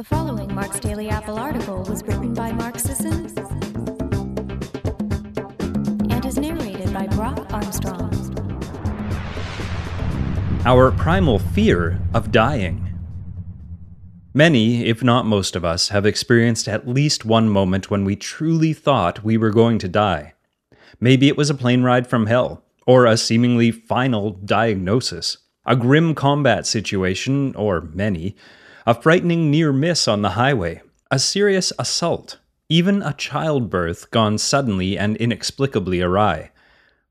The following Mark's Daily Apple article was written by Mark Sisson and is narrated by Brock Armstrong. Our primal fear of dying. Many, if not most of us, have experienced at least one moment when we truly thought we were going to die. Maybe it was a plane ride from hell, or a seemingly final diagnosis, a grim combat situation, or many, a frightening near miss on the highway, a serious assault, even a childbirth gone suddenly and inexplicably awry.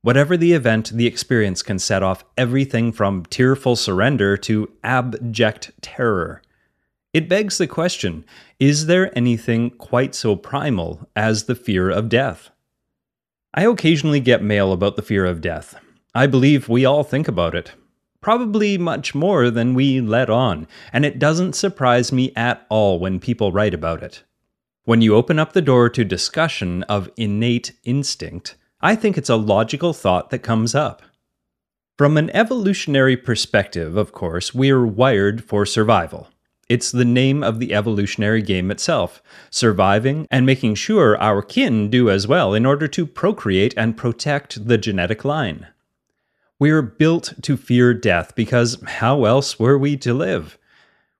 Whatever the event, the experience can set off everything from tearful surrender to abject terror. It begs the question is there anything quite so primal as the fear of death? I occasionally get mail about the fear of death. I believe we all think about it. Probably much more than we let on, and it doesn't surprise me at all when people write about it. When you open up the door to discussion of innate instinct, I think it's a logical thought that comes up. From an evolutionary perspective, of course, we're wired for survival. It's the name of the evolutionary game itself, surviving and making sure our kin do as well in order to procreate and protect the genetic line. We're built to fear death because how else were we to live?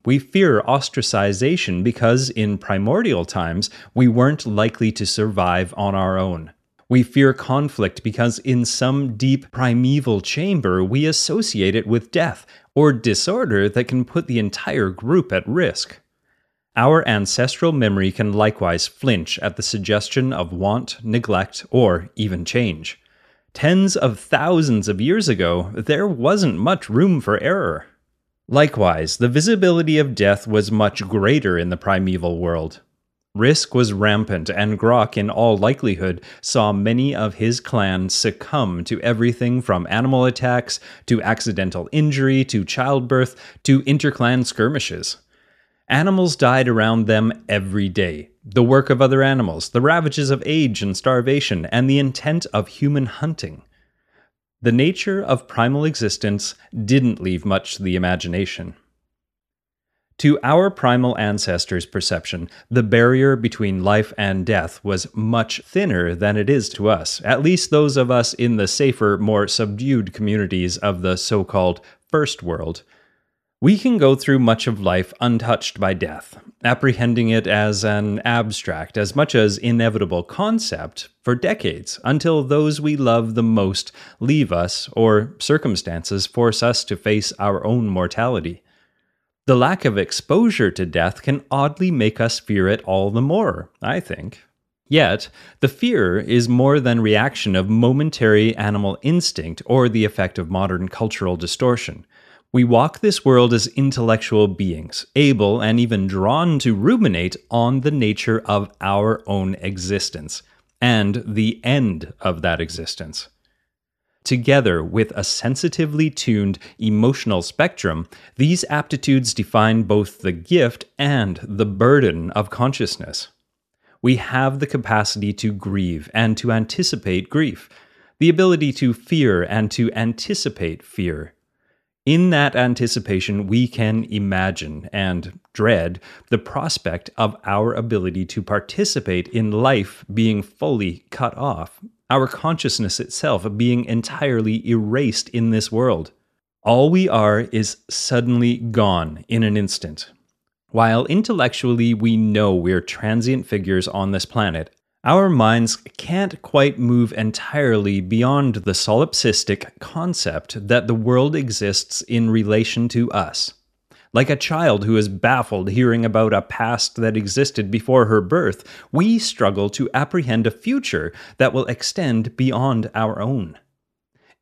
We fear ostracization because in primordial times we weren't likely to survive on our own. We fear conflict because in some deep primeval chamber we associate it with death or disorder that can put the entire group at risk. Our ancestral memory can likewise flinch at the suggestion of want, neglect, or even change. Tens of thousands of years ago, there wasn't much room for error. Likewise, the visibility of death was much greater in the primeval world. Risk was rampant, and Grok, in all likelihood, saw many of his clan succumb to everything from animal attacks to accidental injury to childbirth to interclan skirmishes. Animals died around them every day. The work of other animals, the ravages of age and starvation, and the intent of human hunting. The nature of primal existence didn't leave much to the imagination. To our primal ancestors' perception, the barrier between life and death was much thinner than it is to us, at least those of us in the safer, more subdued communities of the so called First World. We can go through much of life untouched by death, apprehending it as an abstract, as much as inevitable concept for decades, until those we love the most leave us or circumstances force us to face our own mortality. The lack of exposure to death can oddly make us fear it all the more, I think. Yet, the fear is more than reaction of momentary animal instinct or the effect of modern cultural distortion. We walk this world as intellectual beings, able and even drawn to ruminate on the nature of our own existence and the end of that existence. Together with a sensitively tuned emotional spectrum, these aptitudes define both the gift and the burden of consciousness. We have the capacity to grieve and to anticipate grief, the ability to fear and to anticipate fear. In that anticipation, we can imagine and dread the prospect of our ability to participate in life being fully cut off our consciousness itself being entirely erased in this world. All we are is suddenly gone in an instant. While intellectually we know we're transient figures on this planet, our minds can't quite move entirely beyond the solipsistic concept that the world exists in relation to us like a child who is baffled hearing about a past that existed before her birth, we struggle to apprehend a future that will extend beyond our own.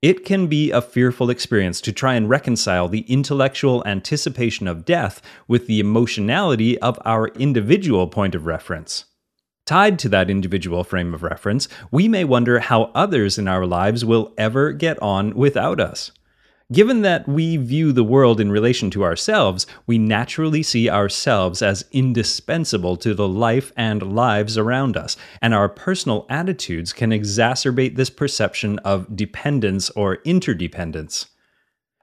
It can be a fearful experience to try and reconcile the intellectual anticipation of death with the emotionality of our individual point of reference. Tied to that individual frame of reference, we may wonder how others in our lives will ever get on without us. Given that we view the world in relation to ourselves, we naturally see ourselves as indispensable to the life and lives around us, and our personal attitudes can exacerbate this perception of dependence or interdependence.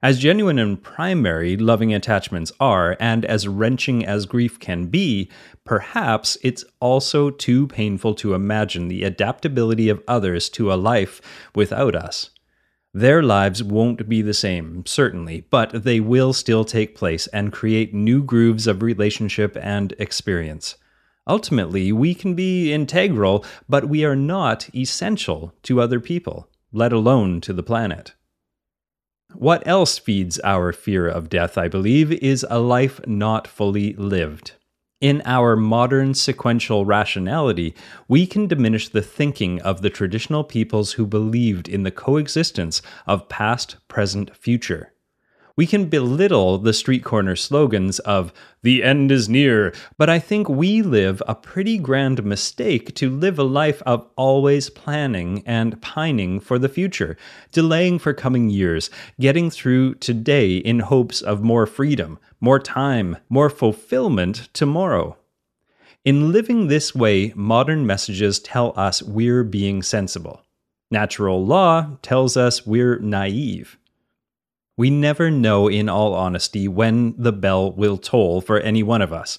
As genuine and primary loving attachments are, and as wrenching as grief can be, perhaps it's also too painful to imagine the adaptability of others to a life without us. Their lives won't be the same, certainly, but they will still take place and create new grooves of relationship and experience. Ultimately, we can be integral, but we are not essential to other people, let alone to the planet. What else feeds our fear of death, I believe, is a life not fully lived. In our modern sequential rationality, we can diminish the thinking of the traditional peoples who believed in the coexistence of past, present, future we can belittle the street corner slogans of the end is near, but I think we live a pretty grand mistake to live a life of always planning and pining for the future, delaying for coming years, getting through today in hopes of more freedom, more time, more fulfillment tomorrow. In living this way, modern messages tell us we're being sensible. Natural law tells us we're naive. We never know, in all honesty, when the bell will toll for any one of us.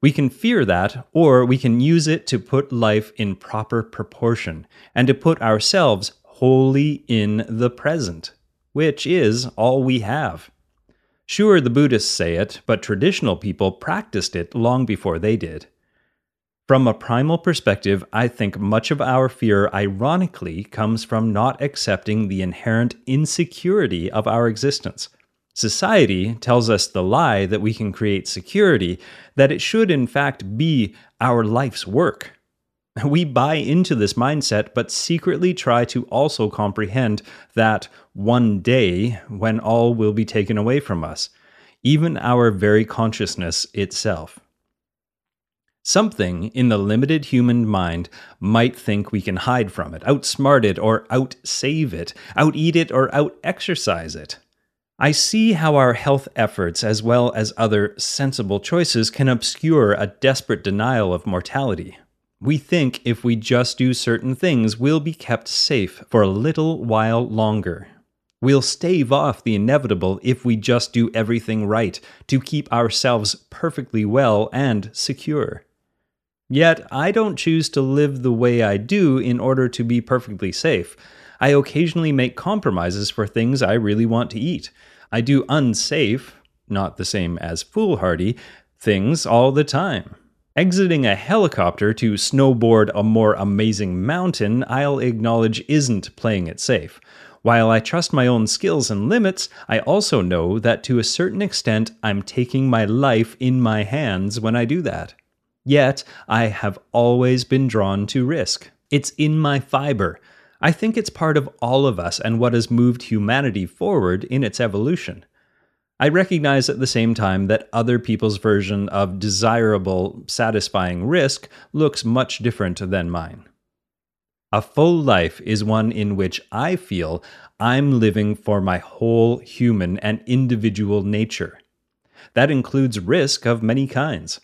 We can fear that, or we can use it to put life in proper proportion and to put ourselves wholly in the present, which is all we have. Sure, the Buddhists say it, but traditional people practiced it long before they did. From a primal perspective, I think much of our fear, ironically, comes from not accepting the inherent insecurity of our existence. Society tells us the lie that we can create security, that it should in fact be our life's work. We buy into this mindset, but secretly try to also comprehend that one day when all will be taken away from us, even our very consciousness itself. Something in the limited human mind might think we can hide from it, outsmart it, or outsave it, outeat it, or out-exercise it. I see how our health efforts, as well as other sensible choices, can obscure a desperate denial of mortality. We think if we just do certain things, we'll be kept safe for a little while longer. We'll stave off the inevitable if we just do everything right to keep ourselves perfectly well and secure. Yet, I don't choose to live the way I do in order to be perfectly safe. I occasionally make compromises for things I really want to eat. I do unsafe, not the same as foolhardy, things all the time. Exiting a helicopter to snowboard a more amazing mountain, I'll acknowledge isn't playing it safe. While I trust my own skills and limits, I also know that to a certain extent I'm taking my life in my hands when I do that. Yet, I have always been drawn to risk. It's in my fiber. I think it's part of all of us and what has moved humanity forward in its evolution. I recognize at the same time that other people's version of desirable, satisfying risk looks much different than mine. A full life is one in which I feel I'm living for my whole human and individual nature. That includes risk of many kinds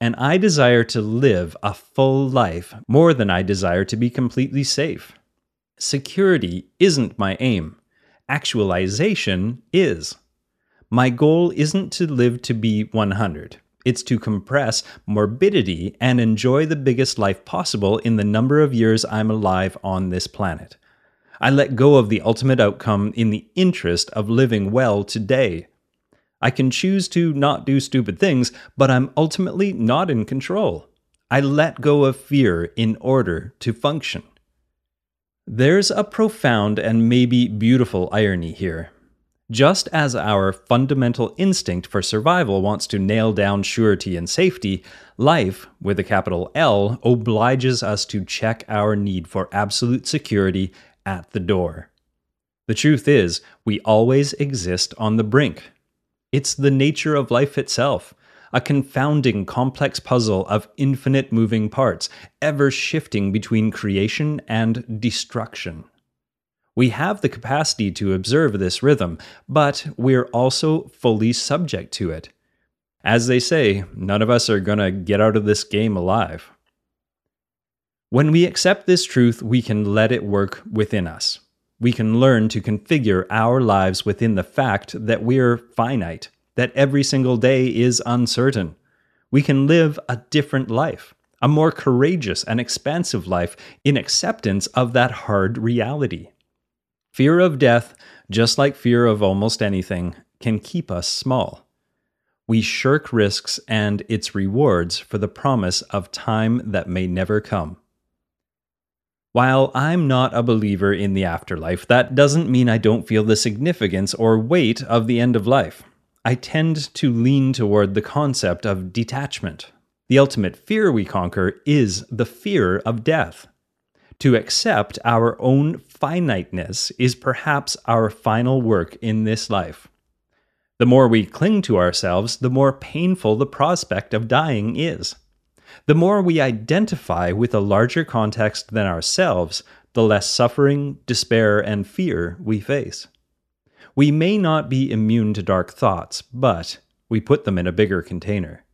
and I desire to live a full life more than I desire to be completely safe. Security isn't my aim, actualization is. My goal isn't to live to be 100. It's to compress morbidity and enjoy the biggest life possible in the number of years I'm alive on this planet. I let go of the ultimate outcome in the interest of living well today I can choose to not do stupid things, but I'm ultimately not in control. I let go of fear in order to function. There's a profound and maybe beautiful irony here. Just as our fundamental instinct for survival wants to nail down surety and safety, life, with a capital L, obliges us to check our need for absolute security at the door. The truth is, we always exist on the brink, it's the nature of life itself, a confounding complex puzzle of infinite moving parts, ever shifting between creation and destruction. We have the capacity to observe this rhythm, but we're also fully subject to it. As they say, none of us are going to get out of this game alive. When we accept this truth, we can let it work within us. We can learn to configure our lives within the fact that we're finite, that every single day is uncertain. We can live a different life, a more courageous and expansive life in acceptance of that hard reality. Fear of death, just like fear of almost anything, can keep us small. We shirk risks and its rewards for the promise of time that may never come. While I'm not a believer in the afterlife, that doesn't mean I don't feel the significance or weight of the end of life. I tend to lean toward the concept of detachment. The ultimate fear we conquer is the fear of death. To accept our own finiteness is perhaps our final work in this life. The more we cling to ourselves, the more painful the prospect of dying is. The more we identify with a larger context than ourselves, the less suffering, despair, and fear we face. We may not be immune to dark thoughts, but we put them in a bigger container.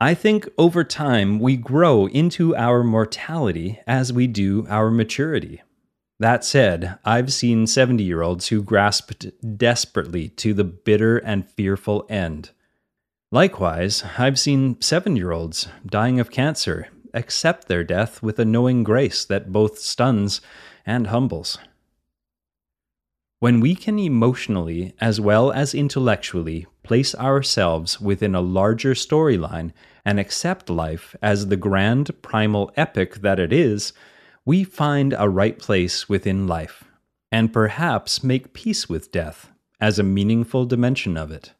I think over time we grow into our mortality as we do our maturity. That said, I've seen 70 year olds who grasped desperately to the bitter and fearful end. Likewise, I've seen seven year olds dying of cancer accept their death with a knowing grace that both stuns and humbles. When we can emotionally as well as intellectually place ourselves within a larger storyline and accept life as the grand primal epic that it is, we find a right place within life, and perhaps make peace with death as a meaningful dimension of it.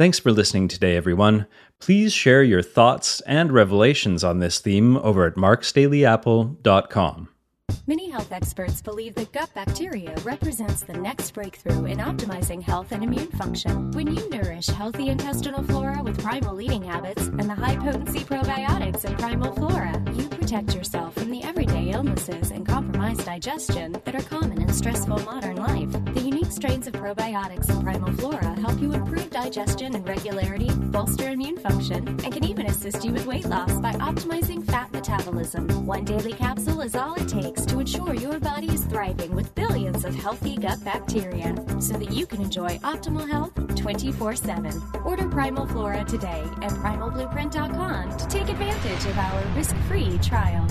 Thanks for listening today, everyone. Please share your thoughts and revelations on this theme over at marksdailyapple.com. Many health experts believe that gut bacteria represents the next breakthrough in optimizing health and immune function. When you nourish healthy intestinal flora with primal eating habits and the high potency probiotics in primal flora, you protect yourself from the everyday illnesses and compromised digestion that are common in stressful modern life. The strains of probiotics in primal flora help you improve digestion and regularity, bolster immune function, and can even assist you with weight loss by optimizing fat metabolism. One daily capsule is all it takes to ensure your body is thriving with billions of healthy gut bacteria so that you can enjoy optimal health 24 7. Order Primal Flora today at primalblueprint.com to take advantage of our risk free trial.